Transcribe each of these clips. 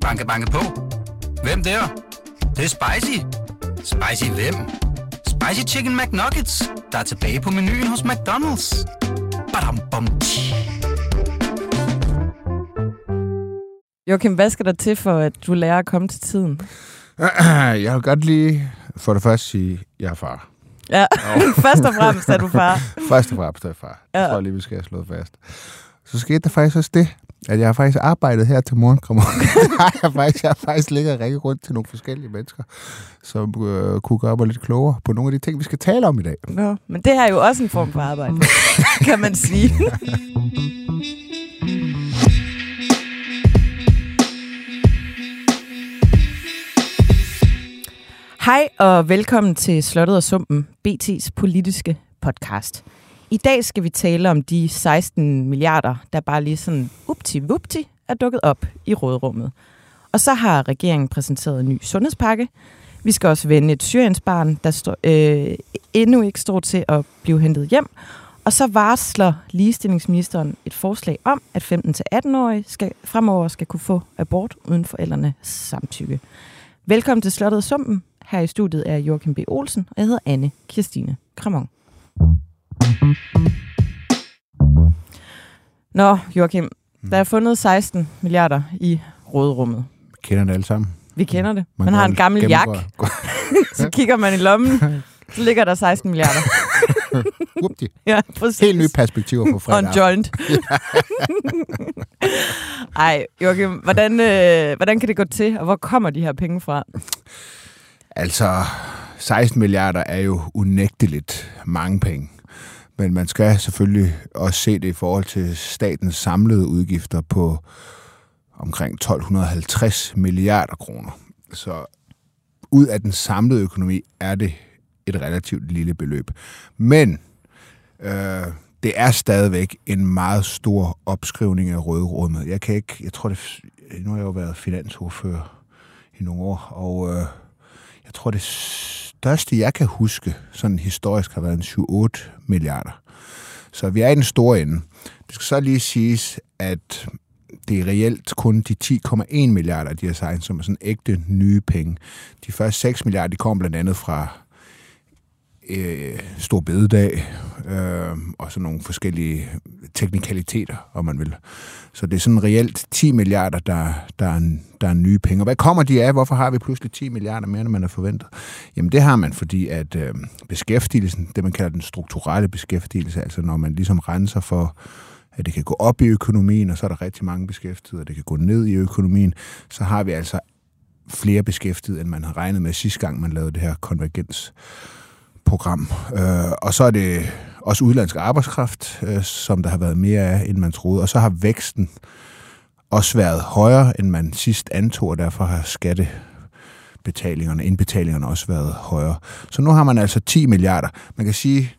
Banke, banke på. Hvem der? Det, det er spicy. Spicy hvem? Spicy Chicken McNuggets, der er tilbage på menuen hos McDonald's. Badum, bom. Joachim, hvad skal der til for, at du lærer at komme til tiden? Jeg vil godt lige for det første sige, at jeg er far. Ja, først og fremmest er du far. Først og fremmest er jeg far. Ja. Jeg tror lige, vi skal have slået fast. Så skete der faktisk også det, at jeg har faktisk arbejdet her til morgenkrammer. jeg har faktisk, jeg har faktisk ligget og rundt til nogle forskellige mennesker, som øh, kunne gøre mig lidt klogere på nogle af de ting, vi skal tale om i dag. Nå, men det her er jo også en form for arbejde, kan man sige. Hej og velkommen til Slottet og Sumpen, BT's politiske podcast. I dag skal vi tale om de 16 milliarder, der bare lige sådan upti-vupti er dukket op i rådrummet. Og så har regeringen præsenteret en ny sundhedspakke. Vi skal også vende et syriensbarn, der stå, øh, endnu ikke står til at blive hentet hjem. Og så varsler ligestillingsministeren et forslag om, at 15-18-årige skal, fremover skal kunne få abort uden forældrenes samtykke. Velkommen til Slottet Sumpen. Her i studiet er Joachim B. Olsen, og jeg hedder Anne Kirstine Kramon. Nå, Joachim, der er fundet 16 milliarder i rådrummet. Kender det alle sammen? Vi kender det. Man, kan har en gammel jak, så kigger man i lommen, så ligger der 16 milliarder. Upti. Ja, præcis. Helt nye perspektiver på fredag. en joint. Ej, Joachim, hvordan, øh, hvordan kan det gå til, og hvor kommer de her penge fra? Altså, 16 milliarder er jo unægteligt mange penge. Men man skal selvfølgelig også se det i forhold til statens samlede udgifter på omkring 1250 milliarder kroner. Så ud af den samlede økonomi er det et relativt lille beløb. Men øh, det er stadigvæk en meget stor opskrivning af rødrummet. Jeg kan ikke, jeg tror det, nu har jeg jo været finansordfører i nogle år, og øh, jeg tror det største, jeg kan huske, sådan historisk, har været en 7-8 milliarder. Så vi er i den store ende. Det skal så lige siges, at det er reelt kun de 10,1 milliarder, de har sagt, som er sådan ægte nye penge. De første 6 milliarder, de kom blandt andet fra øh, Stor Bededag øh, og sådan nogle forskellige teknikaliteter, om man vil. Så det er sådan reelt 10 milliarder, der, der, er, en- der er nye penge. Og hvad kommer de af? Hvorfor har vi pludselig 10 milliarder mere, end man har forventet? Jamen det har man, fordi at øh, beskæftigelsen, det man kalder den strukturelle beskæftigelse, altså når man ligesom renser for, at det kan gå op i økonomien, og så er der rigtig mange beskæftigede, og det kan gå ned i økonomien, så har vi altså flere beskæftigede, end man havde regnet med sidste gang, man lavede det her konvergens program. Øh, og så er det også udlandsk arbejdskraft, øh, som der har været mere af, end man troede. Og så har væksten også været højere, end man sidst antog, og derfor har skattebetalingerne, indbetalingerne også været højere. Så nu har man altså 10 milliarder. Man kan sige,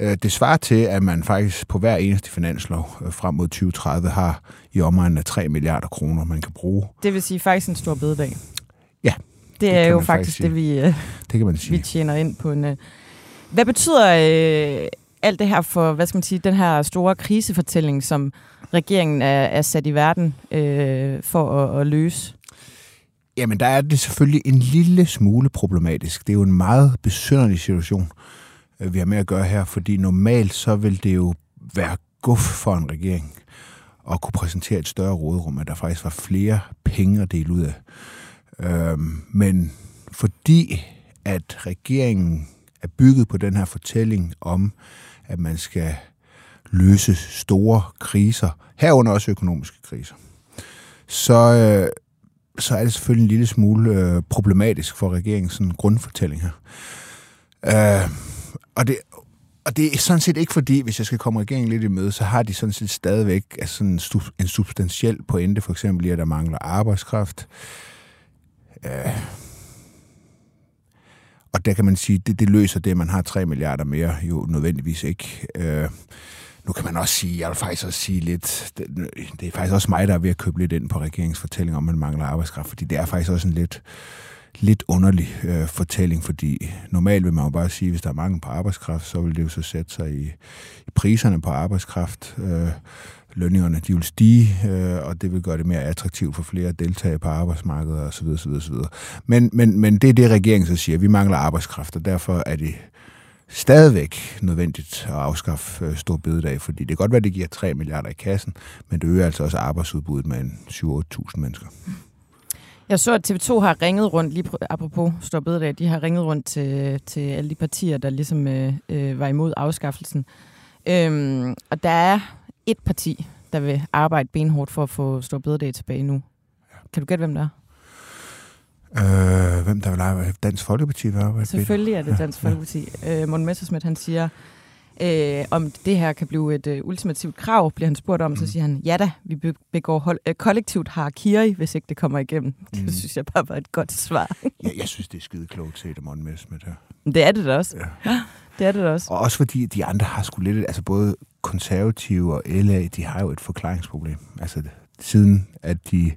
øh, det svarer til, at man faktisk på hver eneste finanslov øh, frem mod 2030 har i omegnen af 3 milliarder kroner, man kan bruge. Det vil sige faktisk en stor bededag. Ja, Det, det er jo faktisk faktisk det, vi, øh, Det kan man vi sige. tjener ind på en... Hvad betyder øh, alt det her for, hvad skal man sige, den her store krisefortælling, som regeringen er, er sat i verden øh, for at, at løse? Jamen, der er det selvfølgelig en lille smule problematisk. Det er jo en meget besynderlig situation, øh, vi har med at gøre her, fordi normalt så vil det jo være guf for en regering at kunne præsentere et større råderum, at der faktisk var flere penge at dele ud af. Øhm, men fordi at regeringen er bygget på den her fortælling om, at man skal løse store kriser, herunder også økonomiske kriser, så, øh, så er det selvfølgelig en lille smule øh, problematisk for regeringens sådan, grundfortælling her. Øh, og, det, og det er sådan set ikke fordi, hvis jeg skal komme regeringen lidt i møde, så har de sådan set stadigvæk altså sådan en, en substantiel pointe, for eksempel i, at der mangler arbejdskraft. Øh, og der kan man sige, det, det løser det, at man har 3 milliarder mere, jo nødvendigvis ikke. Øh, nu kan man også sige, jeg vil faktisk også sige lidt, det, det er faktisk også mig, der er ved at købe lidt ind på regeringsfortællingen om, at man mangler arbejdskraft, fordi det er faktisk også en lidt, lidt underlig øh, fortælling, fordi normalt vil man jo bare sige, hvis der er mangel på arbejdskraft, så vil det jo så sætte sig i, i priserne på arbejdskraft. Øh, lønningerne de vil stige, øh, og det vil gøre det mere attraktivt for flere at deltage på arbejdsmarkedet osv. osv., osv. Men, men, men det er det, regeringen så siger. Vi mangler arbejdskraft, og derfor er det stadigvæk nødvendigt at afskaffe øh, stor bededag, fordi det kan godt være, at det giver 3 milliarder i kassen, men det øger altså også arbejdsudbuddet med 7-8.000 mennesker. Jeg så, at TV2 har ringet rundt, lige apropos Stor Bededag, de har ringet rundt til, til alle de partier, der ligesom øh, øh, var imod afskaffelsen. Øhm, og der er et parti, der vil arbejde benhårdt for at få Stor Bededag tilbage nu. Kan du gætte, hvem der er? Øh, hvem der vil arbejde? Dansk Folkeparti vil arbejde? Selvfølgelig er det Dansk Folkeparti. Øh, Morten Messersmith, han siger, øh, om det her kan blive et øh, ultimativt krav, bliver han spurgt om, mm. så siger han, ja da, vi begår hold, øh, kollektivt har Kiri, hvis ikke det kommer igennem. Mm. Det synes jeg bare var et godt svar. ja, jeg synes, det er skide klogt set af Messersmith her. Det er det da også. Ja. Det er det da også. Og også fordi de andre har sgu lidt, altså både konservative og LA, de har jo et forklaringsproblem. Altså siden at de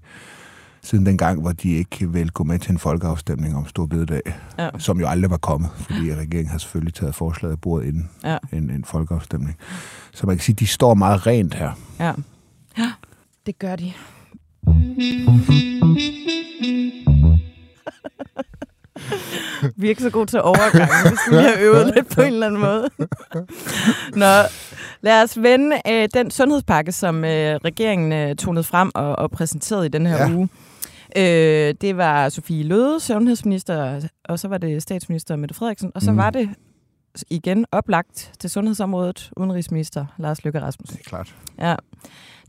siden den gang, hvor de ikke vil gå med til en folkeafstemning om Stor Bededag, ja. som jo aldrig var kommet, fordi regeringen har selvfølgelig taget forslaget af bordet inden ja. en, en folkeafstemning. Så man kan sige, at de står meget rent her. Ja, ja det gør de. Vi er ikke så gode til overgang, hvis vi har øvet lidt på en eller anden måde. Nå, lad os vende øh, den sundhedspakke, som øh, regeringen øh, tonede frem og, og præsenterede i den her ja. uge. Øh, det var Sofie Løde, sundhedsminister, og så var det statsminister Mette Frederiksen, og så mm. var det igen oplagt til sundhedsområdet udenrigsminister Lars Løkke Rasmussen. Det er klart. Ja.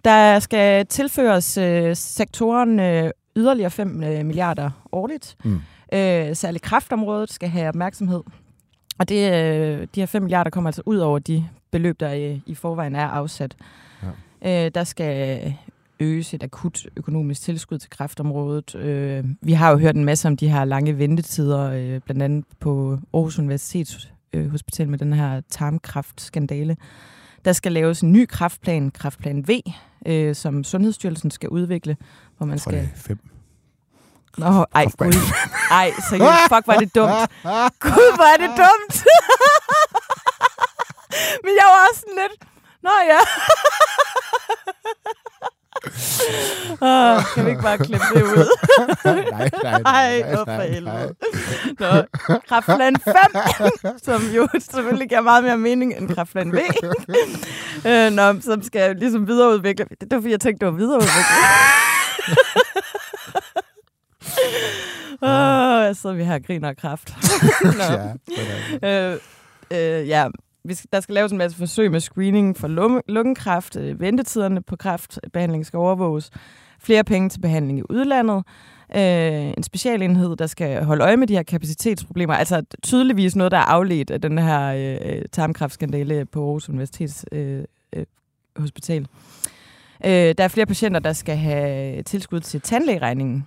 Der skal tilføres øh, sektoren øh, yderligere 5 øh, milliarder årligt. Mm. Øh, særligt kraftområdet skal have opmærksomhed. Og det, øh, de her 5 milliarder kommer altså ud over de beløb, der i, i forvejen er afsat. Ja. Øh, der skal øges et akut økonomisk tilskud til kræftområdet. Øh, vi har jo hørt en masse om de her lange ventetider, øh, blandt andet på Aarhus Universitets øh, Hospital med den her tarmkræftskandale. Der skal laves en ny kræftplan, kræftplan V, øh, som Sundhedsstyrelsen skal udvikle, hvor man skal... Det fem. Nå, ej, gud. Ej, seriøst, fuck, var det dumt. Gud, er det dumt. Men jeg var også lidt... Nå ja. oh, kan vi ikke bare klippe det ud? nej, nej, nej. nej, nej, nej. Nå, kraftplan 5, som jo selvfølgelig giver meget mere mening end kraftplan V. øh, nå, som skal ligesom videreudvikle. Det var fordi, jeg tænkte, det var videreudvikle. Åh, oh, så vi her griner af kraft. ja, øh, øh, ja, vi skal, der skal laves en masse forsøg med screening for lungekræft. Øh, ventetiderne på kræftbehandling skal overvåges. Flere penge til behandling i udlandet. Øh, en specialenhed, der skal holde øje med de her kapacitetsproblemer. Altså tydeligvis noget, der er afledt af den her øh, øh tarmkræftskandale på Aarhus Universitets øh, øh, Hospital. Øh, der er flere patienter, der skal have tilskud til tandlægeregningen.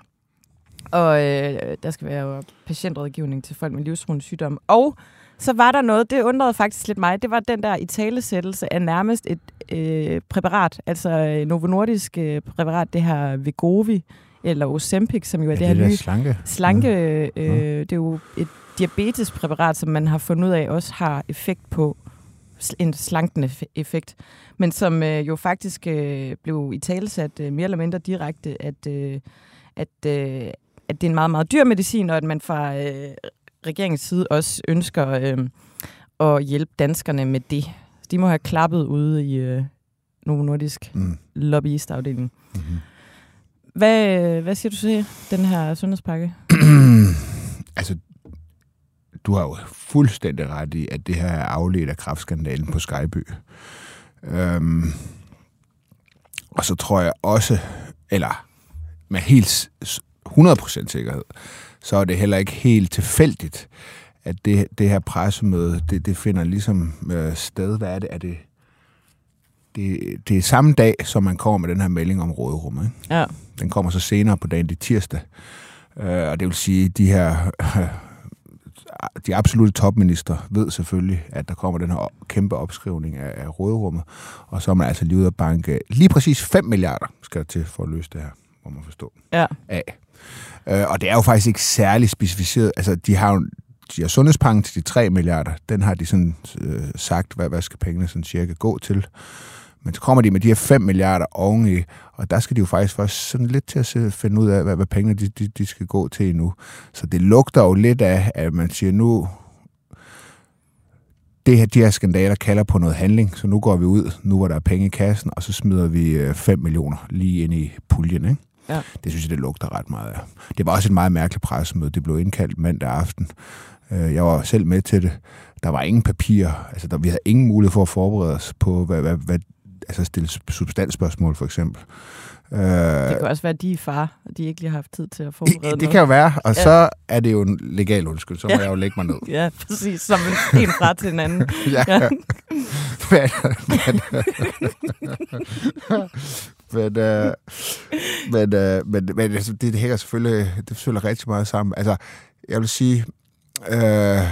Og øh, der skal være patientrådgivning til folk med livstruende sygdomme. Og så var der noget, det undrede faktisk lidt mig, det var den der italesættelse af nærmest et øh, præparat, altså øh, Novo Nordisk øh, præparat, det her Vegovi, eller Ozempic, som jo er ja, det her det nye slanke. slanke øh, ja. det er jo et diabetespræparat, som man har fundet ud af også har effekt på en slankende effekt, men som øh, jo faktisk øh, blev i talesat øh, mere eller mindre direkte, at, øh, at, øh, at det er en meget, meget dyr medicin, og at man fra øh, regeringens side også ønsker øh, at hjælpe danskerne med det. De må have klappet ude i øh, Novo Nordisk mm. lobbyistafdeling. Mm-hmm. Hvad, hvad siger du til den her sundhedspakke? altså, du har jo fuldstændig ret i, at det her er afledt af kraftskandalen på Skyby. Øhm, og så tror jeg også, eller med helt 100% sikkerhed, så er det heller ikke helt tilfældigt, at det, det her pressemøde, det, det finder ligesom øh, sted. Hvad er det? Er det, det, det er samme dag, som man kommer med den her melding om råderummet. Ikke? Ja. Den kommer så senere på dagen, det tirsdag. Øh, og det vil sige, de her... Øh, de absolutte topminister ved selvfølgelig, at der kommer den her kæmpe opskrivning af, af råderummet, og så er man altså lige ude at banke lige præcis 5 milliarder, skal der til for at løse det her, må man forstå, ja. af. Øh, og det er jo faktisk ikke særlig specificeret. Altså, de har jo de har sundhedspakken til de 3 milliarder. Den har de sådan øh, sagt, hvad, hvad skal pengene sådan cirka gå til. Men så kommer de med de her 5 milliarder oveni, og der skal de jo faktisk først sådan lidt til at se, finde ud af, hvad, hvad pengene de, de, de skal gå til nu. Så det lugter jo lidt af, at man siger, nu det her, de her skandaler kalder på noget handling, så nu går vi ud, nu hvor der er penge i kassen, og så smider vi øh, 5 millioner lige ind i puljen. Ikke? Ja. Det synes jeg, det lugter ret meget af. Det var også et meget mærkeligt pressemøde. Det blev indkaldt mandag aften. Øh, jeg var selv med til det. Der var ingen papir. Altså, der, vi havde ingen mulighed for at forberede os på, hvad, hvad, hvad altså stille substansspørgsmål, for eksempel. Øh, det kan også være, at de er far, og de ikke lige har haft tid til at forberede Det noget. kan jo være, og ja. så er det jo en legal undskyld, så må ja. jeg jo lægge mig ned. Ja, præcis, som en, fra til en anden. ja. ja. men, men, men, øh, men, øh, men, men altså, det, det hænger selvfølgelig, det selvfølgelig rigtig meget sammen. Altså, jeg vil sige, øh, ja,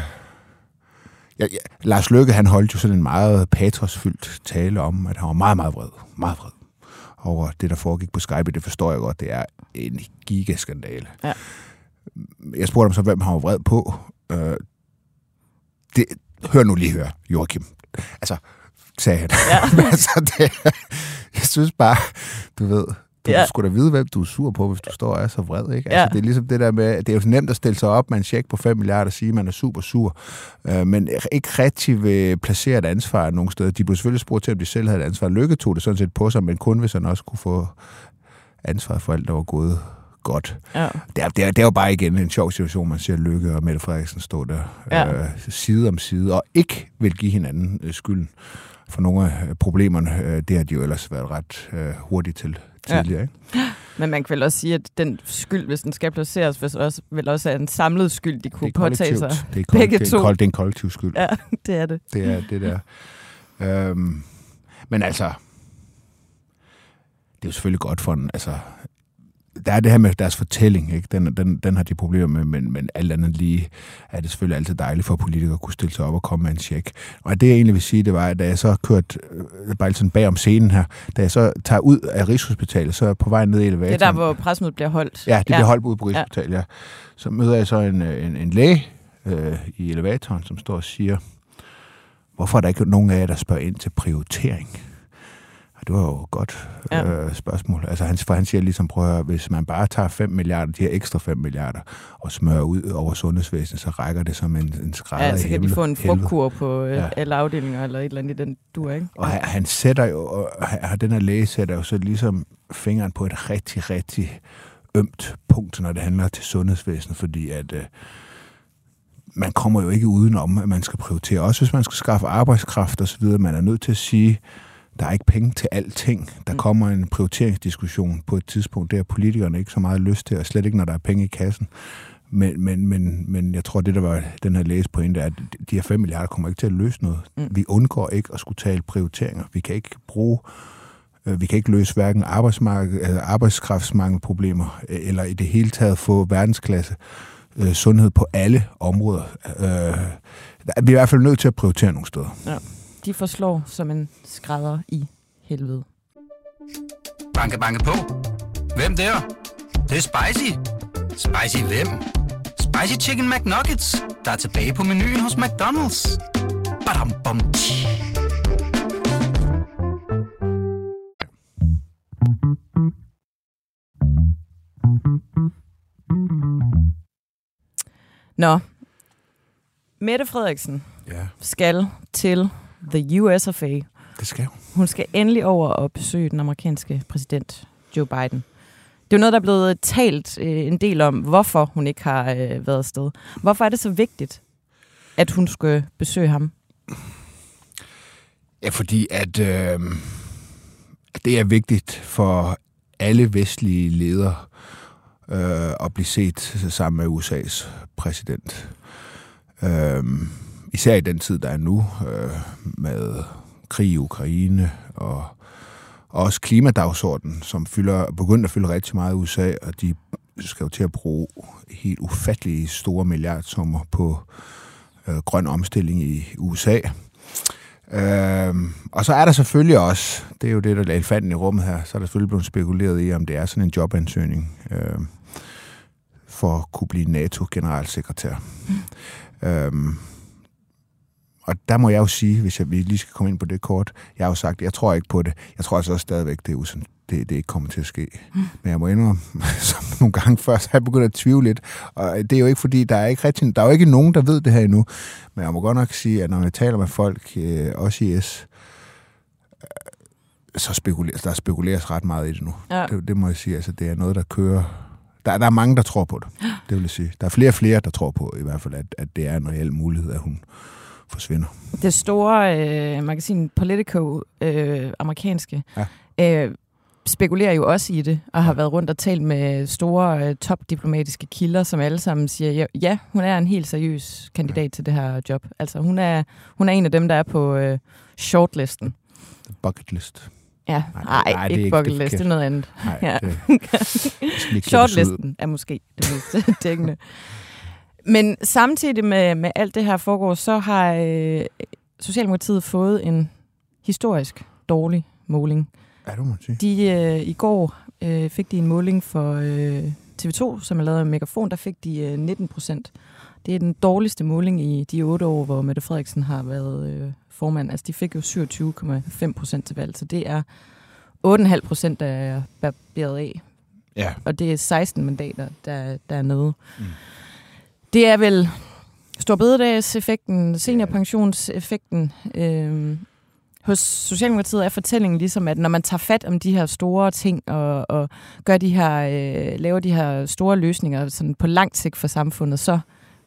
ja, Lars Løkke, han holdt jo sådan en meget patrosfyldt tale om, at han var meget, meget vred. Meget vred over det, der foregik på Skype. Det forstår jeg godt. Det er en gigaskandale. Ja. Jeg spurgte ham så, hvem han var vred på. Øh, det, hør nu lige hør, Joachim. Altså, sagde han. Ja. altså, det, jeg synes bare, du ved, du ja. skulle da vide, hvem du er sur på, hvis du står og er så vred. Ikke? Altså, ja. Det er ligesom det der med, det er jo nemt at stille sig op med en check på 5 milliarder og sige, at man er super sur, øh, men ikke rigtig vil placere et ansvar nogen steder. De blev selvfølgelig spurgt til, om de selv havde et ansvar. Lykke tog det sådan set på sig, men kun hvis han også kunne få ansvar for alt, der var gået godt. Ja. Det, er, det, er, det er jo bare igen en sjov situation, man ser Lykke og Mette Frederiksen stå der ja. øh, side om side, og ikke vil give hinanden øh, skylden for nogle af problemerne. Øh, det har de jo ellers været ret øh, hurtigt til tidligere. Ja. Ikke? Men man kan vel også sige, at den skyld, hvis den skal placeres, hvis også, vil også er en samlet skyld, de kunne påtage sig. Det er, Begge det, er, to. det er en kollektiv skyld. Ja, det er det. Det er det der. Øhm, men altså, det er jo selvfølgelig godt for en, altså, der er det her med deres fortælling, ikke? Den, den, den har de problemer med, men, men alt andet lige er det selvfølgelig altid dejligt for politikere at kunne stille sig op og komme med en check. Og det jeg egentlig vil sige, det var, at da jeg så kørte øh, bare sådan bag om scenen her, da jeg så tager ud af Rigshospitalet, så er på vej ned i elevatoren. Det er der, hvor pressemødet bliver holdt. Ja, det ja. bliver holdt ud på Rigshospitalet, ja. ja. Så møder jeg så en, en, en læge øh, i elevatoren, som står og siger, hvorfor er der ikke nogen af jer, der spørger ind til prioritering? Det var jo et godt ja. øh, spørgsmål. Altså han, for han siger ligesom, prøv at hvis man bare tager 5 milliarder, de her ekstra 5 milliarder, og smører ud over sundhedsvæsenet, så rækker det som en, en skrædder Ja, så kan de få en frugtkur på øh, ja. alle afdelinger, eller et eller andet i den du ikke? Og han, han sætter jo, og den her læge sætter jo så ligesom fingeren på et rigtig, rigtig ømt punkt, når det handler til sundhedsvæsenet, fordi at øh, man kommer jo ikke udenom, at man skal prioritere. Også hvis man skal skaffe arbejdskraft osv., man er nødt til at sige, der er ikke penge til alting. Der mm. kommer en prioriteringsdiskussion på et tidspunkt, der politikerne ikke så meget lyst til, og slet ikke, når der er penge i kassen. Men, men, men, men jeg tror, det der var den her læse pointe, er, at de her 5 milliarder kommer ikke til at løse noget. Mm. Vi undgår ikke at skulle tale prioriteringer. Vi kan ikke bruge øh, vi kan ikke løse hverken arbejdskraftsmangelproblemer øh, eller i det hele taget få verdensklasse øh, sundhed på alle områder. vi er i hvert fald nødt til at prioritere nogle steder. Ja. De forslår som en skrædder i helvede. Banke, banke på. Hvem der? Det, det er spicy. Spicy hvem? Spicy Chicken McNuggets, der er tilbage på menuen hos McDonald's. Badum, bom, Nå, Mette Frederiksen ja. skal til the US of A. Det skal hun. Hun skal endelig over og besøge den amerikanske præsident Joe Biden. Det er jo noget, der er blevet talt øh, en del om, hvorfor hun ikke har øh, været afsted. Hvorfor er det så vigtigt, at hun skal besøge ham? Ja, fordi at øh, det er vigtigt for alle vestlige ledere øh, at blive set sammen med USA's præsident. Øh, især i den tid, der er nu, øh, med krig i Ukraine og også klimadagsordenen, som fylder, begynder at fylde rigtig meget i USA, og de skal jo til at bruge helt ufattelige store milliardsummer på øh, grøn omstilling i USA. Øh, og så er der selvfølgelig også, det er jo det, der er elefanten i rummet her, så er der selvfølgelig blevet spekuleret i, om det er sådan en jobansøgning øh, for at kunne blive NATO-generalsekretær. Mm. Øh, og der må jeg jo sige, hvis jeg, vi lige skal komme ind på det kort, jeg har jo sagt, jeg tror ikke på det. Jeg tror altså også stadigvæk, det er usandt det, det ikke kommer til at ske. Mm. Men jeg må indrømme, som nogle gange før, så har jeg begyndt at tvivle lidt. Og det er jo ikke, fordi der er ikke rigtig, der er jo ikke nogen, der ved det her endnu. Men jeg må godt nok sige, at når jeg taler med folk, øh, også i S, øh, så spekuleres, der spekuleres ret meget i det nu. Ja. Det, det må jeg sige. Altså, det er noget, der kører... Der, der er mange, der tror på det, det vil jeg sige. Der er flere og flere, der tror på i hvert fald, at, at det er en reel mulighed, at hun forsvinder. Det store øh, magasin Politico, øh, amerikanske, ja. øh, spekulerer jo også i det, og har været rundt og talt med store øh, topdiplomatiske kilder, som alle sammen siger, ja, ja, hun er en helt seriøs kandidat til det her job. Altså hun er, hun er en af dem, der er på øh, shortlisten. Bucket list. Ja, nej, nej, nej ikke, ikke bucket list, det er noget andet. Nej, ja. det, Shortlisten er måske det mest dækkende. Men samtidig med, med alt det her foregår, så har øh, Socialdemokratiet fået en historisk dårlig måling. Ja, det må sige. De, øh, I går øh, fik de en måling for øh, TV2, som er lavet af Megafon, der fik de øh, 19 procent. Det er den dårligste måling i de otte år, hvor Mette Frederiksen har været øh, formand. Altså, de fik jo 27,5 procent til valg, så det er 8,5 procent, der er barberet af. Ja. Og det er 16 mandater, der, der er nede. Mm. Det er vel Storbededagseffekten, seniorpensionseffekten, øh, hos Socialdemokratiet er fortællingen ligesom, at når man tager fat om de her store ting og, og gør de her, øh, laver de her store løsninger sådan på lang sigt for samfundet, så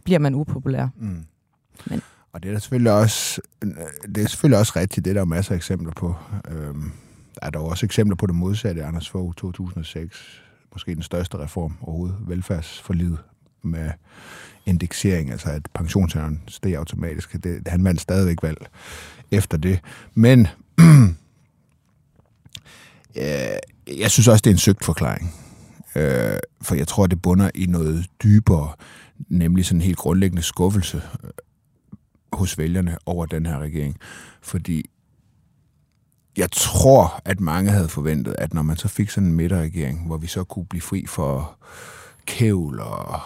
bliver man upopulær. Mm. Men. Og det er selvfølgelig også, det er selvfølgelig også rigtigt, det er der er masser af eksempler på. Øhm, der er der også eksempler på det modsatte. Anders Fogh 2006, måske den største reform overhovedet, velfærdsforlidet med indeksering, altså at pensionsalderen steg automatisk. Det, han vandt stadigvæk valg efter det. Men øh, jeg synes også, det er en søgt forklaring. Øh, for jeg tror, det bunder i noget dybere, nemlig sådan en helt grundlæggende skuffelse øh, hos vælgerne over den her regering. Fordi jeg tror, at mange havde forventet, at når man så fik sådan en midterregering, hvor vi så kunne blive fri for kævl og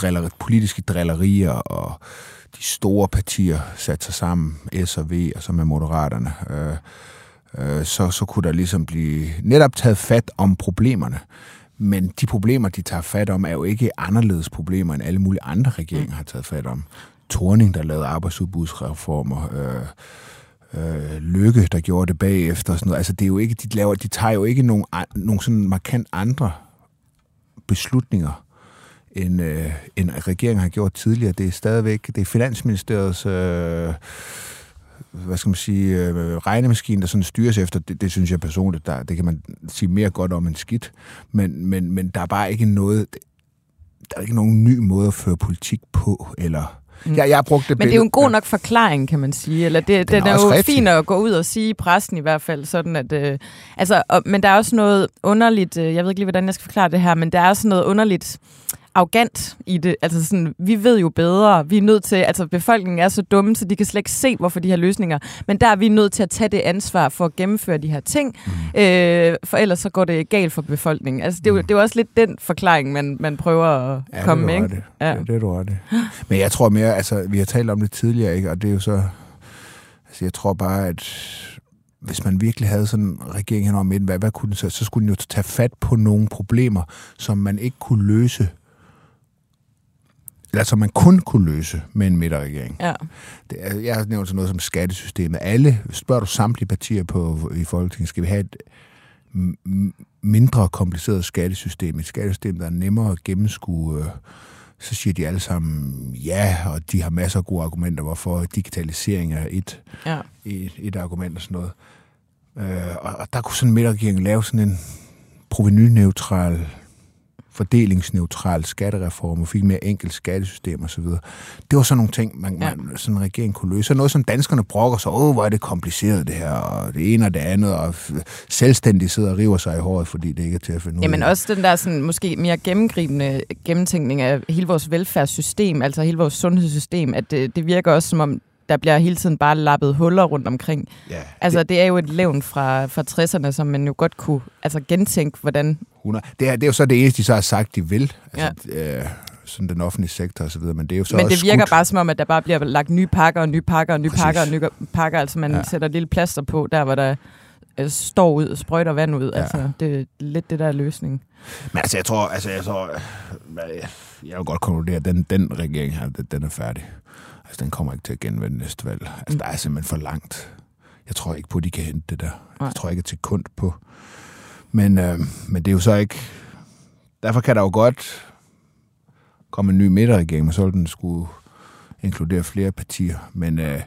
driller, politiske drillerier og de store partier satte sig sammen, S og V, og så med Moderaterne, øh, øh, så, så kunne der ligesom blive netop taget fat om problemerne. Men de problemer, de tager fat om, er jo ikke anderledes problemer, end alle mulige andre regeringer har taget fat om. Torning, der lavede arbejdsudbudsreformer, øh, øh, Lykke, der gjorde det bagefter. og Sådan noget. Altså, det er jo ikke, de, laver, de tager jo ikke nogen, nogen sådan markant andre beslutninger end, øh, end regeringen har gjort tidligere. Det er stadigvæk det er Finansministeriets øh, hvad skal man sige, øh, regnemaskine, der sådan styres efter, det, det synes jeg personligt, der, det kan man sige mere godt om end skidt. Men, men, men der er bare ikke noget, der er ikke nogen ny måde at føre politik på, eller Mm. Jeg, jeg har brugt det Men det er jo en god nok forklaring, kan man sige. Eller det, den, den er, er jo rigtig. fint at gå ud og sige i pressen i hvert fald. Sådan at, øh, altså, og, men der er også noget underligt, øh, jeg ved ikke lige, hvordan jeg skal forklare det her, men der er også noget underligt arrogant i det. Altså sådan, vi ved jo bedre. Vi er nødt til, altså befolkningen er så dumme, så de kan slet ikke se, hvorfor de her løsninger. Men der er vi nødt til at tage det ansvar for at gennemføre de her ting. Mm. Øh, for ellers så går det galt for befolkningen. Altså det er, jo, mm. det er jo også lidt den forklaring, man, man prøver at ja, komme med. Det. Ja. ja, det er du det. Men jeg tror mere, altså vi har talt om det tidligere, ikke? og det er jo så... Altså jeg tror bare, at hvis man virkelig havde sådan en regering henover midten, hvad, hvad kunne den så? Så skulle den jo tage fat på nogle problemer, som man ikke kunne løse eller som man kun kunne løse med en midterregering. Ja. Det er, jeg har nævnt sådan noget som skattesystemet. Alle, spørger du samtlige partier på, i Folketinget, skal vi have et mindre kompliceret skattesystem, et skattesystem, der er nemmere at gennemskue, så siger de alle sammen ja, og de har masser af gode argumenter, hvorfor digitalisering er et, ja. et, et argument og sådan noget. Øh, og, og der kunne sådan en midterregering lave sådan en provenyneutral fordelingsneutral skattereform og fik mere enkelt skattesystem osv. Det var sådan nogle ting, man, ja. man sådan en regering kunne løse. noget, som danskerne brokker sig, åh, hvor er det kompliceret det her, og det ene og det andet, og selvstændigt sidder og river sig i håret, fordi det ikke er til at finde ud Jamen også den der sådan, måske mere gennemgribende gennemtænkning af hele vores velfærdssystem, altså hele vores sundhedssystem, at det, det virker også som om, der bliver hele tiden bare lappet huller rundt omkring. Ja, altså, det, det er jo et levn fra, fra 60'erne, som man jo godt kunne altså, gentænke, hvordan... 100. Det, er, det er jo så det eneste, de så har sagt, de vil. Altså, ja. øh, sådan den offentlige sektor osv., men det er jo så Men det virker skudt. bare som om, at der bare bliver lagt nye pakker og nye pakker og nye Præcis. pakker og nye pakker. Altså man Ja. sætter et lille plaster på, der hvor der øh, står ud, sprøjter vand ud. Ja. Altså, det er lidt det der er løsning. Men altså, jeg tror, altså, jeg tror, øh, jeg vil godt konkludere, at den, den regering her, den er færdig. Altså, den kommer ikke til at genvende næste valg. Altså, Mm. der er simpelthen for langt. Jeg tror ikke på, at de kan hente det der. Nej. Jeg tror ikke et sekund på. Men, øh, men det er jo så ikke... Derfor kan der jo godt komme en ny midterregering, men så vil den skulle inkludere flere partier. Men, øh,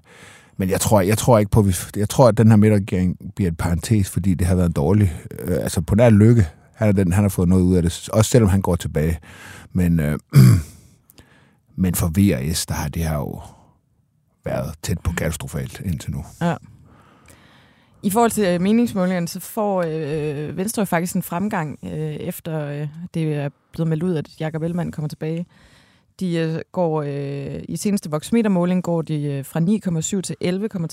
men jeg tror, jeg tror ikke på, at vi, jeg tror, at den her midterregering bliver et parentes, fordi det har været en dårlig... Øh, altså på nær lykke, han, er den, han har fået noget ud af det, også selvom han går tilbage. Men, øh, men for VRS, der har det her jo været tæt på katastrofalt indtil nu. Ja. I forhold til øh, meningsmålingerne, så får øh, øh, Venstre jo faktisk en fremgang, øh, efter øh, det er blevet meldt ud, at Jakob Ellemann kommer tilbage. De øh, går øh, i seneste voxmetermåling går de øh, fra 9,7 til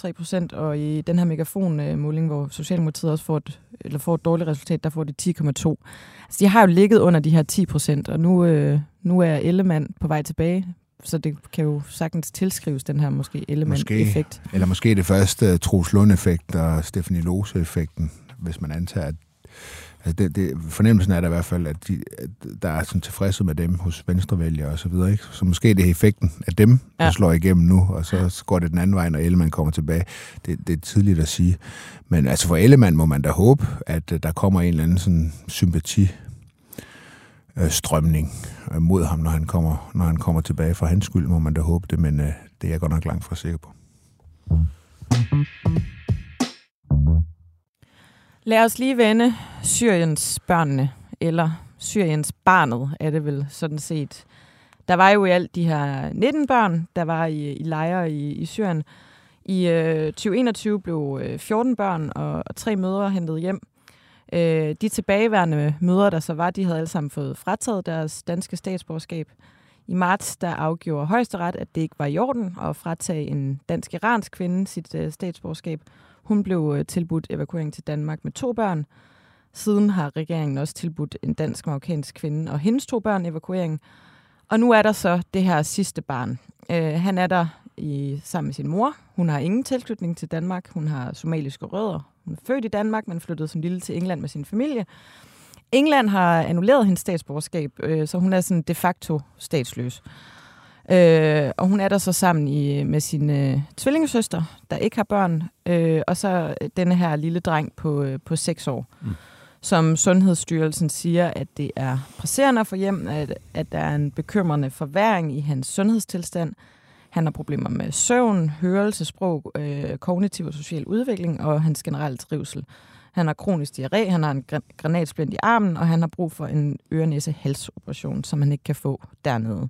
11,3 procent, og i den her megafonmåling, hvor Socialdemokratiet også får et, eller får et dårligt resultat, der får de 10,2. Altså, de har jo ligget under de her 10 procent, og nu, øh, nu er Ellemann på vej tilbage, så det kan jo sagtens tilskrives den her måske Ellemann-effekt. Eller måske det første Troels Lund-effekt og Stephanie Lose-effekten, hvis man antager, at altså det, det, fornemmelsen er der i hvert fald, at, de, at der er sådan tilfredshed med dem hos venstrevælgere og så videre. Ikke? Så måske det er effekten af dem, der Ja. slår igennem nu, og så går det den anden vej, når Ellemann kommer tilbage. Det, det er tidligt at sige. Men altså for Ellemann må man da håbe, at øh, der kommer en eller anden sådan sympati øh, strømning øh, mod ham, når han, kommer, når han kommer tilbage. For hans skyld må man da håbe det, men det er jeg godt nok langt fra sikker på. Lad os lige vende Syriens børnene, eller Syriens barnet er det vel sådan set. Der var jo i alt de her 19 børn, der var i, i lejre i, i Syrien. I øh, 2021 blev øh, 14 børn og, og tre mødre hentet hjem. Øh, de tilbageværende mødre, der så var, de havde alle sammen fået frataget deres danske statsborgerskab. I marts der afgjorde højesteret, at det ikke var i orden at fratage en dansk-iransk kvinde sit øh, statsborgerskab. Hun blev øh, tilbudt evakuering til Danmark med to børn. Siden har regeringen også tilbudt en dansk-marokkansk kvinde og hendes to børn evakuering. Og nu er der så det her sidste barn. Øh, han er der i, sammen med sin mor. Hun har ingen tilknytning til Danmark. Hun har somaliske rødder. Hun er født i Danmark, men flyttede som lille til England med sin familie. England har annulleret hendes statsborgerskab, øh, så hun er sådan de facto statsløs. Øh, og hun er der så sammen i, med sin øh, tvillingesøster, der ikke har børn, øh, og så denne her lille dreng på, øh, på 6 år, Mm. som Sundhedsstyrelsen siger, at det er presserende for hjem, at, at der er en bekymrende forværing i hans sundhedstilstand. Han har problemer med søvn, hørelse, sprog, øh, kognitiv og social udvikling og hans generelle trivsel. Han har kronisk diarré, han har en gr- granatsplint i armen, og han har brug for en ørenæse-halsoperation, som han ikke kan få dernede.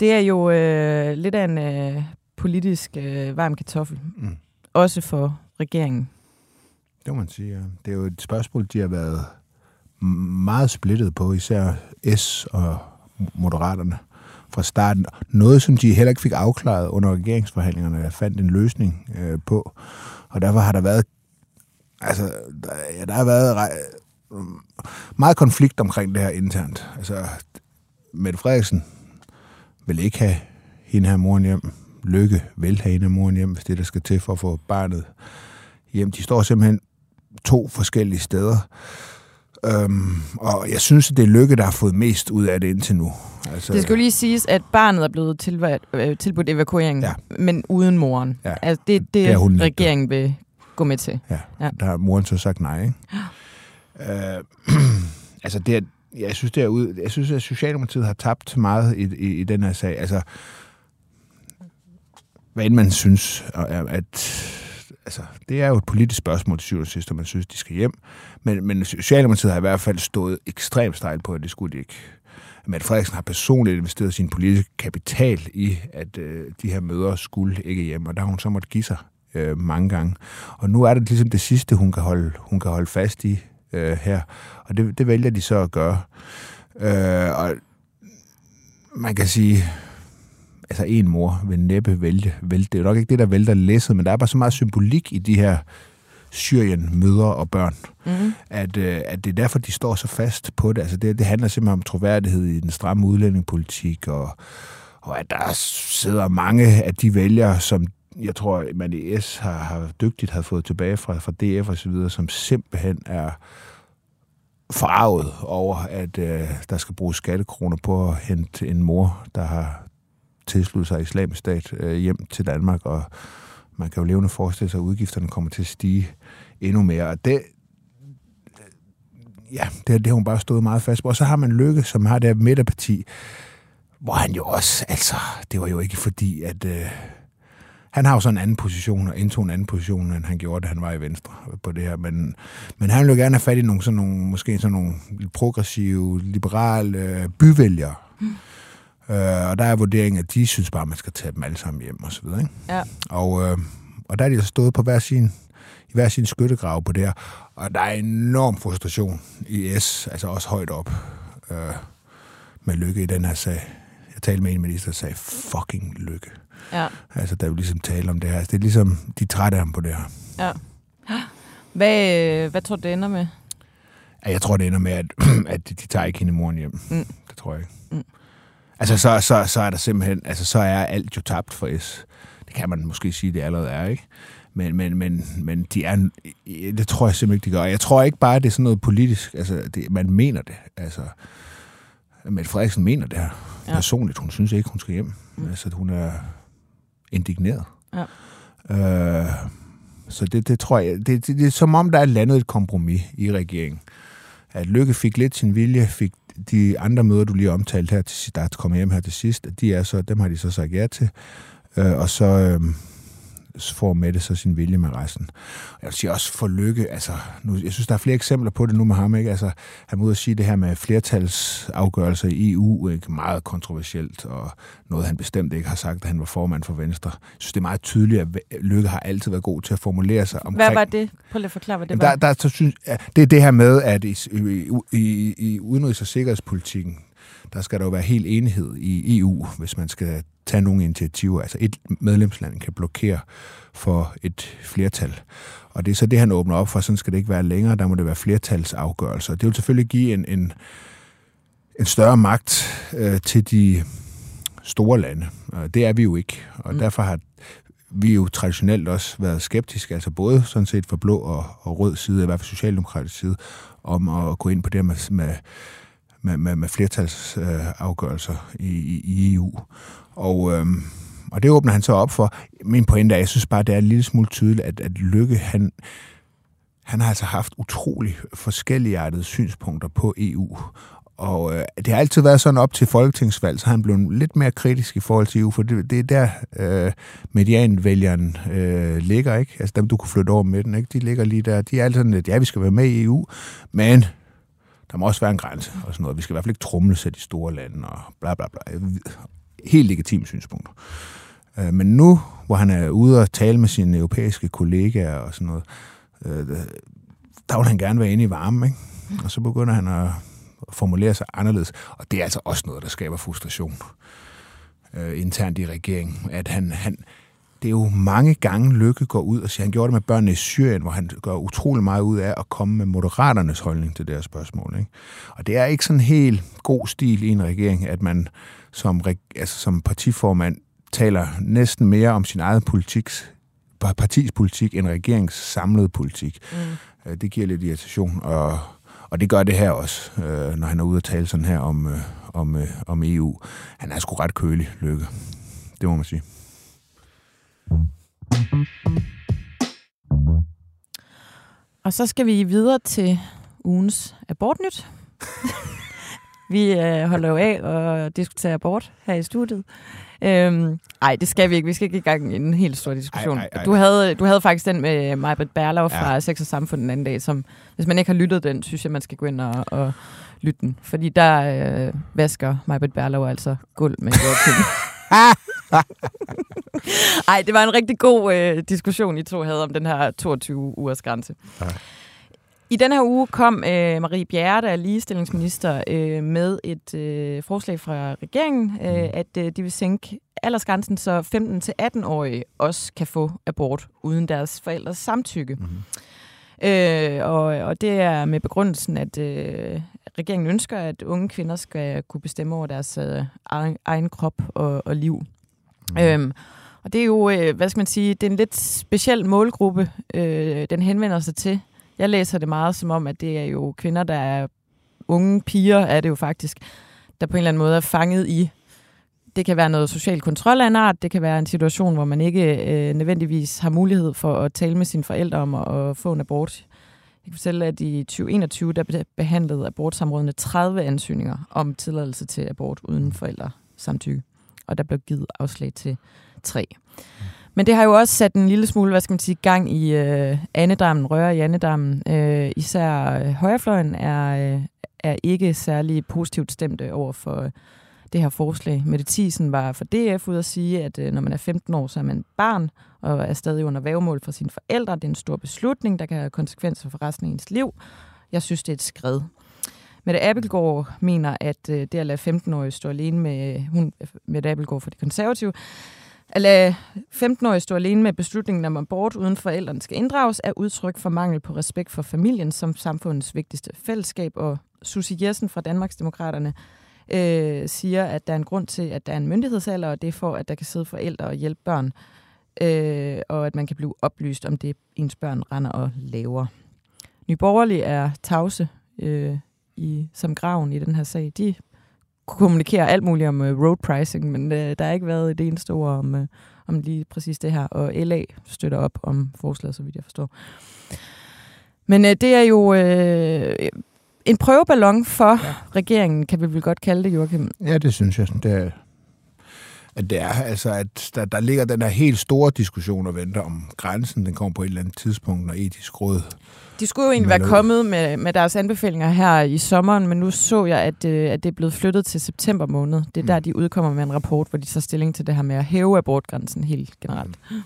Det er jo øh, lidt af en øh, politisk øh, varm kartoffel, Mm. også for regeringen. Det må man sige, ja. Det er jo et spørgsmål, de har været meget splittet på, især S og Moderaterne fra starten. Noget, som de heller ikke fik afklaret under regeringsforhandlingerne, jeg fandt en løsning øh, på. Og derfor har der været, altså, der, ja, der har været meget konflikt omkring det her internt. Altså, Mette Frederiksen vil ikke have hende her moren hjem. Lykke vil have hende her moren hjem, hvis det er, der skal til for at få barnet hjem. De står simpelthen to forskellige steder. Øhm, og jeg synes, at det er Lykke, der har fået mest ud af det indtil nu. Altså, Det skal jo lige siges, at barnet er blevet tilbudt, øh, tilbudt evakuering, Ja. men uden moren. Ja. Altså, det er det, Det har hun regeringen vil gå med til. Ja, Ja. der har moren så sagt nej, ikke? Øh, altså, det er, jeg synes, derud, jeg synes, at Socialdemokratiet har tabt meget i, i, i den her sag. Altså, hvad end man synes, at altså, det er jo et politisk spørgsmål til syvende sidst, om man synes, de skal hjem. Men, men Socialdemokratiet har i hvert fald stået ekstremt stejlt på, at det skulle de ikke. Mette Frederiksen har personligt investeret sin politiske kapital i, at øh, de her møder skulle ikke hjem, og der har hun så måttet give sig øh, mange gange. Og nu er det ligesom det sidste, hun kan holde, hun kan holde fast i øh, her, og det, det vælger de så at gøre. Øh, og man kan sige, altså en mor vil næppe vælge, vælte. Det er jo nok ikke det, der vælter læsset, men der er bare så meget symbolik i de her Syrien, mødre og børn. Mm. At, øh, at det er derfor, de står så fast på det. Altså det, det handler simpelthen om troværdighed i den stramme udlændingepolitik, og, og at der sidder mange af de vælgere, som jeg tror, man i S har, har dygtigt har fået tilbage fra, fra DF og så videre, som simpelthen er farvet over, at øh, der skal bruges skattekroner på at hente en mor, der har tilsluttet sig islamisk stat øh, hjem til Danmark, og man kan jo levende forestille sig, at udgifterne kommer til at stige endnu mere. Og det, ja, det, det har hun bare stået meget fast på. Og så har man Lykke, som har det her midterparti, hvor han jo også, altså, det var jo ikke fordi, at... Øh, han har jo sådan en anden position, og indtog en anden position, end han gjorde, da han var i Venstre på det her. Men, men han vil jo gerne have fat i nogle, sådan nogle, måske sådan nogle progressive, liberale øh, byvælgere. Mm. Øh, og der er vurderingen, at de synes bare, at man skal tage dem alle sammen hjem og så videre. Ikke? Ja. Og, øh, og der er de så stået på hver sin, i hver sin skyttegrav på det her. Og der er enorm frustration i S, altså også højt op øh, med lykke i den her sag. Talte med en minister, der sagde, fucking lykke. Ja. Altså, der er jo ligesom tale om det her. Altså, det er ligesom, de er trætte af ham på det her. Ja. Hvad, øh, hvad tror du, det ender med? Ja, jeg tror, det ender med, at, at de tager ikke hende moren hjem. Mm. Det tror jeg ikke. Mm. Altså, så, så, så er der simpelthen, altså, så er alt jo tabt for S. Det kan man måske sige, det allerede er, ikke? Men, men, men, men de er, det tror jeg simpelthen ikke, de gør. Jeg tror ikke bare, det er sådan noget politisk. Altså, det, man mener det. Altså, Mette Frederiksen mener det her Ja. personligt. Hun synes ikke, hun skal hjem. Mm. Altså, hun er indigneret. Ja. Øh, så det, det tror jeg, det, det, det er som om, der er landet et kompromis i regeringen. At Lykke fik lidt sin vilje, fik de andre møder, du lige omtalte her, til, der er kommet hjem her til sidst, de er så, dem har de så sagt ja til. Øh, og så, øh, får Mette så sin vilje med resten. Jeg vil sige også for Lykke, altså, nu, jeg synes, der er flere eksempler på det nu med ham, ikke? Altså, han må ud og sige det her med flertalsafgørelser i EU, ikke? Meget kontroversielt, og noget, han bestemt ikke har sagt, da han var formand for Venstre. Jeg synes, det er meget tydeligt, at Lykke har altid været god til at formulere sig omkring... Hvad var det? Prøv lige at forklare, hvad det Jamen, var. der, der, så synes, det er det her med, at i, i, i, i udenrigs- og sikkerhedspolitikken, der skal der jo være helt enighed i EU, hvis man skal tage nogle initiativer. Altså et medlemsland kan blokere for et flertal. Og det er så det, han åbner op for. Sådan skal det ikke være længere. Der må det være flertalsafgørelser. Det vil selvfølgelig give en, en, en større magt øh, til de store lande. Og det er vi jo ikke. Og Mm. derfor har vi jo traditionelt også været skeptiske, altså både sådan set for blå og, og rød side, i hvert fald socialdemokratisk side, om at gå ind på det med, med, med, med, med flertalsafgørelser øh, i, i, i EU. Og, øhm, og det åbner han så op for. Min pointe er, jeg synes bare, det er en lille smule tydeligt, at, at Lykke, han, han har altså haft utrolig forskelligartede synspunkter på EU. Og øh, det har altid været sådan op til folketingsvalg, så han blev lidt mere kritisk i forhold til EU, for det, det er der øh, medianvælgeren øh, ligger, ikke? Altså dem, du kunne flytte over med den, ikke? De ligger lige der. De er altid sådan lidt, ja, vi skal være med i EU, men der må også være en grænse og sådan noget. Vi skal i hvert fald ikke trumle sig de store lande og bla bla bla. Helt legitimt synspunkt. Øh, men nu, hvor han er ude og tale med sine europæiske kollegaer og sådan noget, øh, der vil han gerne være inde i varmen, ikke? Og så begynder han at formulere sig anderledes. Og det er altså også noget, der skaber frustration øh, internt i regeringen. At han, han, det er jo mange gange Lykke går ud og siger, han gjorde det med børnene i Syrien, hvor han gør utrolig meget ud af at komme med moderaternes holdning til det her spørgsmål. Ikke? Og det er ikke sådan helt god stil i en regering, at man som, altså som partiformand taler næsten mere om sin egen politik, partis politik end regeringens samlede politik. Mm. Det giver lidt irritation, og, og det gør det her også, øh, når han er ude og tale sådan her om, øh, om, øh, om EU. Han er sgu ret kølig, Lykke. Det må man sige. Og så skal vi videre til ugens abortnyt. vi øh, holder jo af og diskuterer abort her i studiet. Øhm, ej, det skal vi ikke. Vi skal ikke i gang i en helt stor diskussion. Ej, ej, ej. Du, havde, du havde faktisk den med Majbert Berlau fra Ja. Sex og Samfund den anden dag, som hvis man ikke har lyttet den, synes jeg, man skal gå ind og, og lytte den. Fordi der øh, vasker Majbert Berlau altså gulv med jordpinde. Ej, det var en rigtig god øh, diskussion, I to havde om den her 22 ugers grænse. Ja. I den her uge kom øh, Marie Bjerre, der er ligestillingsminister, øh, med et øh, forslag fra regeringen, øh, at øh, de vil sænke aldersgrænsen, så 15-18-årige også kan få abort uden deres forældres samtykke. Mhm. Øh, og, og det er med begrundelsen, at øh, regeringen ønsker, at unge kvinder skal kunne bestemme over deres øh, egen, egen krop og, og liv. Mm. Øhm, og det er jo, øh, hvad skal man sige, det er en lidt speciel målgruppe, øh, den henvender sig til. Jeg læser det meget som om, at det er jo kvinder, der er unge piger, er det jo faktisk, der på en eller anden måde er fanget i det kan være noget social kontrol af en art, det kan være en situation, hvor man ikke øh, nødvendigvis har mulighed for at tale med sine forældre om at, at få en abort. Jeg kan fortælle, at i 2021 der behandlede abortsamrådene 30 ansøgninger om tilladelse til abort uden forældre samtykke, og der blev givet afslag til tre. Men det har jo også sat en lille smule, hvad skal man sige, gang i øh, andedammen, røre i andedammen. Øh, især øh, højrefløjen er, øh, er ikke særlig positivt stemt over for det her forslag. Mette Thiesen var for DF ud at sige, at øh, når man er 15 år, så er man barn og er stadig under vævemål for sine forældre. Det er en stor beslutning, der kan have konsekvenser for resten af ens liv. Jeg synes, det er et skred. Mette Appelgaard mener, at øh, det at lade 15-årige stå alene med, øh, hun, Mette Appelgaard for de konservative, at lade 15-årige stå alene med beslutningen om abort uden forældrene skal inddrages, er udtryk for mangel på respekt for familien som samfundets vigtigste fællesskab. Og Susie Jessen fra Danmarksdemokraterne øh, siger, at der er en grund til, at der er en myndighedsalder, og det er for, at der kan sidde forældre og hjælpe børn, øh, og at man kan blive oplyst om det, ens børn render og laver. Nyborgerlige er tavse øh, i, som graven i den her sag. De kommunikerer alt muligt om uh, road pricing, men uh, der har ikke været et eneste ord om, uh, om lige præcis det her, og LA støtter op om forslaget, så vidt jeg forstår. Men uh, det er jo uh, en prøveballon for ja. regeringen, kan vi vel godt kalde det, Joachim? Ja, det synes jeg. Det er, at det er, altså, at der, der ligger den her helt store diskussion og venter om grænsen. Den kommer på et eller andet tidspunkt, når etisk råd de skulle jo egentlig være kommet med, med deres anbefalinger her i sommeren, men nu så jeg, at, øh, at det er blevet flyttet til september måned. Det er mm. der, de udkommer med en rapport, hvor de tager stilling til det her med at hæve abortgrænsen helt generelt. Mm.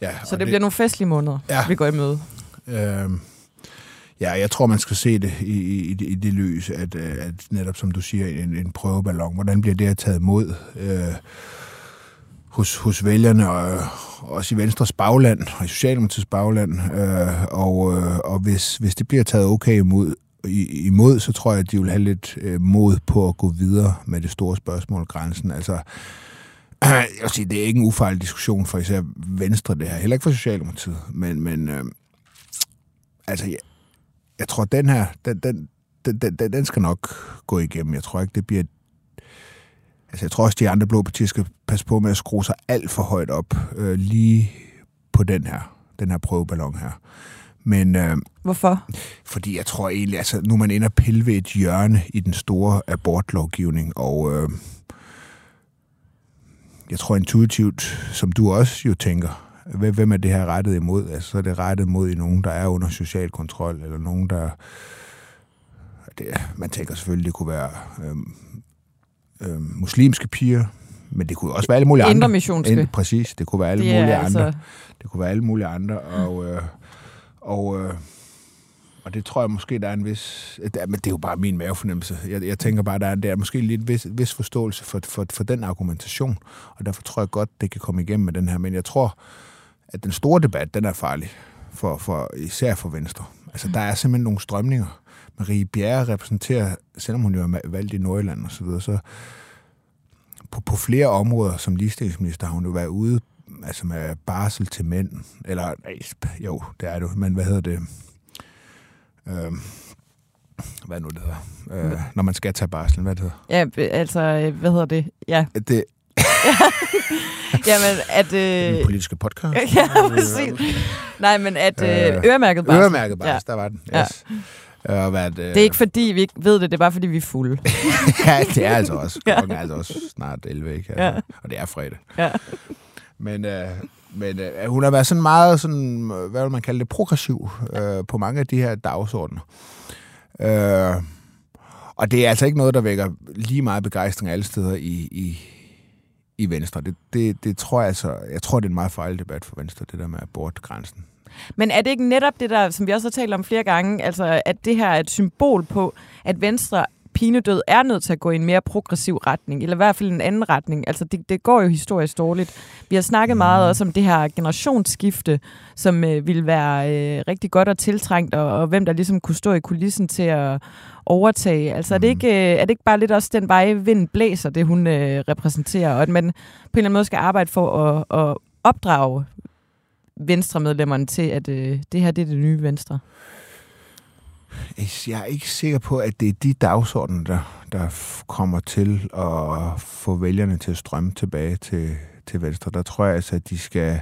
Ja, så det, det bliver nogle festlige måneder, ja. vi går i møde. Øhm, Ja, jeg tror, man skal se det i, i, i det lys, at, øh, at netop som du siger, en, en prøveballon, hvordan bliver det taget imod øh, hos, hos vælgerne, og øh, også i Venstres bagland, og i Socialdemokratiets bagland, øh, og, øh, og hvis, hvis det bliver taget okay imod, imod, så tror jeg, at de vil have lidt øh, mod på at gå videre med det store spørgsmål, grænsen. Altså, jeg vil sige, det er ikke en ufejl diskussion for især Venstre, det her. Heller ikke for Socialdemokratiet. Men, men øh, altså, jeg, jeg tror, den her, den, den, den, den, den skal nok gå igennem. Jeg tror ikke, det bliver... Altså, jeg tror også, de andre blå partier skal passe på med at skrue sig alt for højt op øh, lige på den her, den her prøveballon her. Men, øh, Hvorfor? Fordi jeg tror egentlig, altså nu man ender pille ved et hjørne i den store abortlovgivning, og øh, jeg tror intuitivt, som du også jo tænker, hvem er det her rettet imod? Altså, så er det rettet mod i nogen, der er under social kontrol, eller nogen, der... Det, man tænker selvfølgelig, det kunne være øhm, øhm, muslimske piger, men det kunne også være alle mulige andre. Indremissionske. Ind, præcis, det kunne være alle det mulige altså... andre. Det kunne være alle mulige andre, og... Øh, og øh, og det tror jeg måske, der er en vis... Men det er jo bare min mavefornemmelse. Jeg, jeg tænker bare, der er, der er måske lidt vis, vis forståelse for, for, for den argumentation, og derfor tror jeg godt, det kan komme igennem med den her. Men jeg tror, at den store debat, den er farlig, for, for, især for Venstre. Altså, der er simpelthen nogle strømninger. Marie Bjerre repræsenterer, selvom hun jo er valgt i Nordjylland og så videre, så på, på flere områder som ligestillingsminister har hun jo været ude altså med barsel til mænd, eller jo, det er det men hvad hedder det? Øh, hvad nu det hedder? Øh, når man skal tage barsel, hvad det hedder? Ja, altså, hvad hedder det? Ja. Det, Jamen, at... Øh... Den politiske podcast. ja, præcis. Nej, men at øh, øremærket barsel. Øremærket barsel, ja. der var den. Yes. Ja. Og hvad, øh... Det er ikke fordi, vi ikke ved det, det er bare fordi, vi er fulde. ja, det er altså også. Klokken er altså også snart 11, ikke? Altså, ja. Og det er fredag. Ja. Men, øh, men øh, hun har været sådan meget, sådan, hvad vil man kalde det, progressiv øh, på mange af de her dagsordner. Øh, og det er altså ikke noget, der vækker lige meget begejstring alle steder i, i, i Venstre. Det, det, det tror jeg altså, jeg tror, det er en meget fejl debat for Venstre, det der med abortgrænsen. Men er det ikke netop det der, som vi også har talt om flere gange, altså at det her er et symbol på, at Venstre pinedød er nødt til at gå i en mere progressiv retning, eller i hvert fald en anden retning. Altså, det, det går jo historisk dårligt. Vi har snakket meget også om det her generationsskifte, som øh, ville være øh, rigtig godt og tiltrængt, og, og hvem der ligesom kunne stå i kulissen til at overtage. Altså, er det ikke, øh, er det ikke bare lidt også den vej, vinden blæser, det hun øh, repræsenterer, og at man på en eller anden måde skal arbejde for at, at opdrage venstremedlemmerne til, at øh, det her det er det nye venstre? Jeg er ikke sikker på, at det er de dagsordner, der, der kommer til at få vælgerne til at strømme tilbage til, til Venstre. Der tror jeg altså, at de skal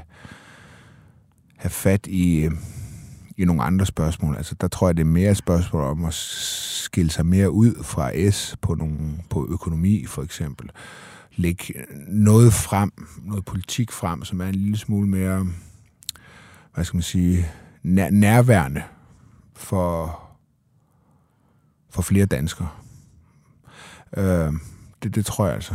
have fat i, i nogle andre spørgsmål. Altså, der tror jeg, det er mere et spørgsmål om at skille sig mere ud fra S på, nogle, på økonomi, for eksempel. Lægge noget frem, noget politik frem, som er en lille smule mere, hvad skal man sige, nær, nærværende for, for flere danskere. Øh, det, det tror jeg altså.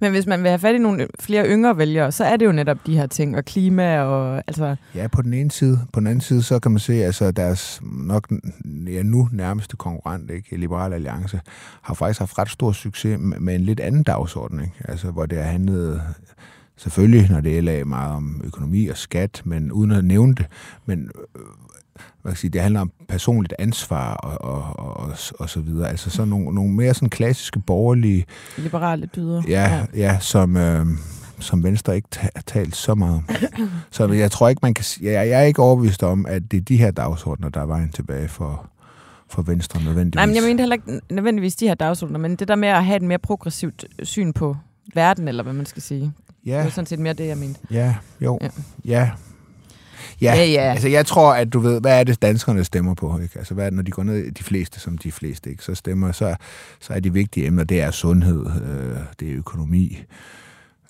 Men hvis man vil have fat i nogle flere yngre vælgere, så er det jo netop de her ting, og klima og... Altså... Ja, på den ene side. På den anden side, så kan man se, at altså, deres nok ja, nu nærmeste konkurrent, ikke, Liberal Alliance, har faktisk haft ret stor succes med en lidt anden dagsorden, ikke? Altså, hvor det har handlet selvfølgelig, når det er meget om økonomi og skat, men uden at nævne det, men hvad sige, det handler om personligt ansvar og, og, og, og så videre. Altså sådan nogle, nogle mere sådan klassiske borgerlige... Liberale dyder. Ja, ja. ja som, øh, som Venstre ikke har talt så meget om. så jeg tror ikke, man kan... Jeg, jeg er ikke overbevist om, at det er de her dagsordner, der er vejen tilbage for, for Venstre nødvendigvis. Nej, men jeg mener heller ikke nødvendigvis de her dagsordner, men det der med at have et mere progressivt syn på verden, eller hvad man skal sige. Ja. Det er sådan set mere det, jeg mente. Ja, jo. Ja. ja. Ja, ja, ja. Altså, jeg tror, at du ved, hvad er det, danskerne stemmer på? Ikke? Altså, hvad er det, når de går ned, de fleste, som de fleste, ikke? så stemmer, så, så er de vigtige emner, det er sundhed, øh, det er økonomi.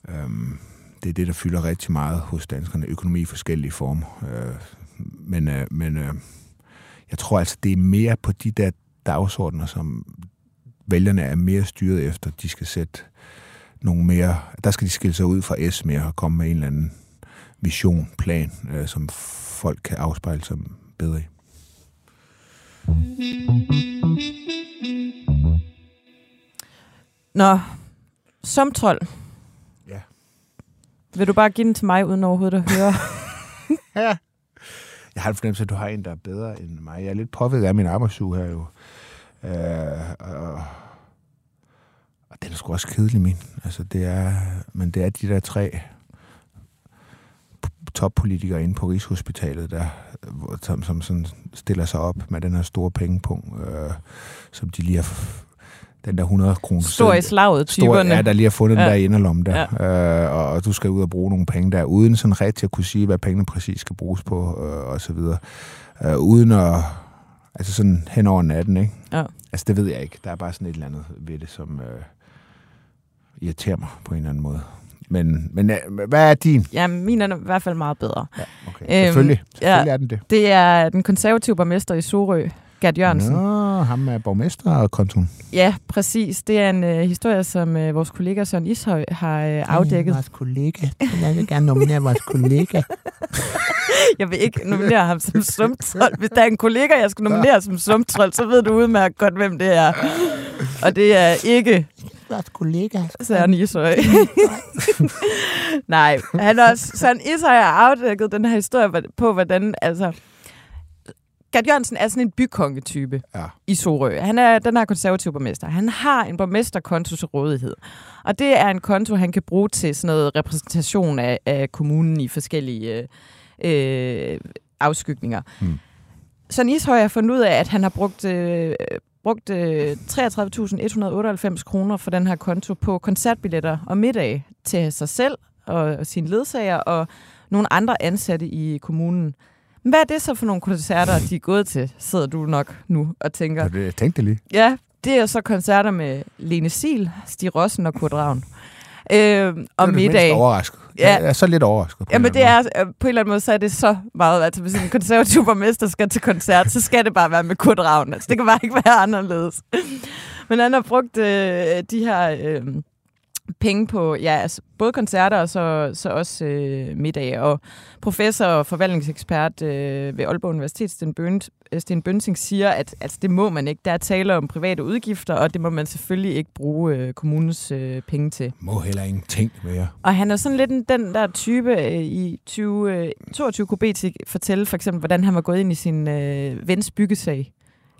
Øhm, det er det, der fylder rigtig meget hos danskerne. Økonomi i forskellige former. Øh, men øh, men øh, jeg tror altså, det er mere på de der dagsordner, som vælgerne er mere styret efter. De skal sætte nogle mere... Der skal de skille sig ud fra S mere og komme med en eller anden vision, plan, øh, som folk kan afspejle sig bedre i. Nå, som trold. Ja. Vil du bare give den til mig, uden overhovedet at høre? ja. Jeg har en fornemmelse, at du har en, der er bedre end mig. Jeg er lidt påvirket af min arbejdsuge her jo. Øh, og, og den er sgu også kedelig, min. Altså, det er, men det er de der tre toppolitikere inde på Rigshospitalet, der, som, som sådan stiller sig op med den her store pengepunkt, øh, som de lige har den der 100 kroner. Stor i slaget, typerne. Ja, der lige har fundet ja. den der inderlom der. Ja. Øh, og, og du skal ud og bruge nogle penge der, uden sådan rigtig at kunne sige, hvad pengene præcis skal bruges på, øh, og så videre. Øh, uden at, altså sådan hen over natten, ikke? Ja. Altså det ved jeg ikke. Der er bare sådan et eller andet ved det, som øh, irriterer mig på en eller anden måde. Men, men øh, hvad er din? Ja, min er i hvert fald meget bedre. Ja, okay. Øhm, selvfølgelig. Selvfølgelig ja, er den det. Det er den konservative borgmester i Sorø, Gert Jørgensen. Nå, ham er borgmester og kontoen. Ja, præcis. Det er en uh, historie, som uh, vores kollega Søren Ishøj har uh, afdækket. vores kollega. Jeg vil gerne nominere vores kollega. jeg vil ikke nominere ham som sumtrold. Hvis der er en kollega, jeg skal nominere som sumtrold, så ved du udmærket godt, hvem det er. Og det er ikke vores kollega. Søren Ishøj. Nej, han også, Søren Ishøj har afdækket den her historie på, hvordan, altså, Gert Jørgensen er sådan en bykongetype ja. i Sorø. Han er den her konservative borgmester. Han har en borgmesterkonto til rådighed. Og det er en konto, han kan bruge til sådan noget repræsentation af, af kommunen i forskellige øh, afskygninger. Hmm. Så Ishøj har fundet ud af, at han har brugt øh, brugt øh, 33.198 kroner for den her konto på koncertbilletter og middag til sig selv og sine ledsager og nogle andre ansatte i kommunen. Hvad er det så for nogle koncerter, de er gået til, sidder du nok nu og tænker? Det, jeg tænkte det lige. Ja, det er så koncerter med Lene Sil, Stig Rossen og Kurt Ravn. Øh, og middag. overrasket. Ja. Jeg er så lidt overrasket. På men det er, øh, på en eller anden måde, så er det så meget, altså hvis en konservativ borgmester skal til koncert, så skal det bare være med Kurt Ravn. Altså, det kan bare ikke være anderledes. men han har brugt øh, de her... Øh, penge på ja, altså både koncerter og så, så også øh, middag. Og professor og forvaltningsekspert øh, ved Aalborg Universitet, Sten, Bønt, Sten Bønsing, siger, at altså, det må man ikke. Der er tale om private udgifter, og det må man selvfølgelig ikke bruge øh, kommunens øh, penge til. Må heller ingenting mere. Og han er sådan lidt en, den der type øh, i 2022 kunne BT fortælle for eksempel, hvordan han var gået ind i sin øh, vens byggesag.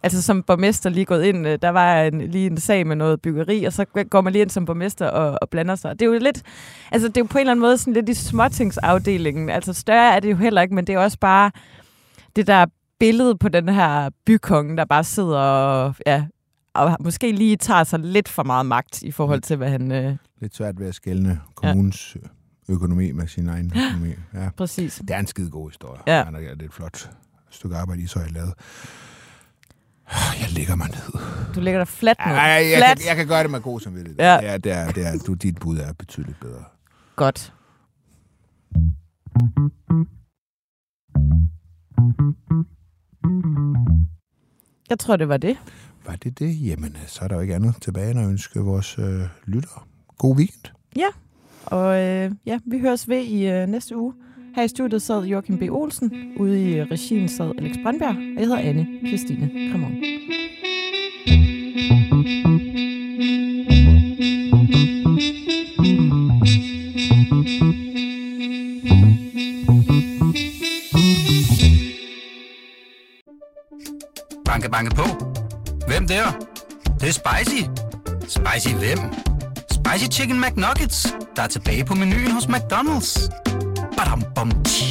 Altså som borgmester lige gået ind, øh, der var en, lige en sag med noget byggeri, og så går man lige ind som borgmester og, og blander sig. Det er jo lidt, altså det er jo på en eller anden måde sådan lidt i småtingsafdelingen. Altså større er det jo heller ikke, men det er også bare det der billede på den her bykonge, der bare sidder og, ja, og måske lige tager sig lidt for meget magt i forhold til, hvad han... Øh... Lidt svært ved at skælne kommunens ja. økonomi med sin egen økonomi. Ja. Præcis. Det er en skide god historie. Ja. Det er et flot stykke arbejde, I så har lavet. Jeg ligger mig ned. Du ligger der fladt ned. Ej, jeg, flat. kan, jeg kan gøre det med god samvittighed. Ja. Ja, det er, det er, du, dit bud er betydeligt bedre. Godt. Jeg tror, det var det. Var det det? Jamen, så er der jo ikke andet tilbage end at ønske vores øh, lyttere god weekend. Ja, og øh, ja, vi høres ved i øh, næste uge. Her i studiet sad Joachim B. Olsen, ude i regien sad Alex Brandberg, og jeg hedder Anne Christine Cremon. Banke, banke på. Hvem der? Det, det er spicy. Spicy hvem? Spicy Chicken McNuggets, der er tilbage på menuen hos McDonald's. Badum, bum, tji.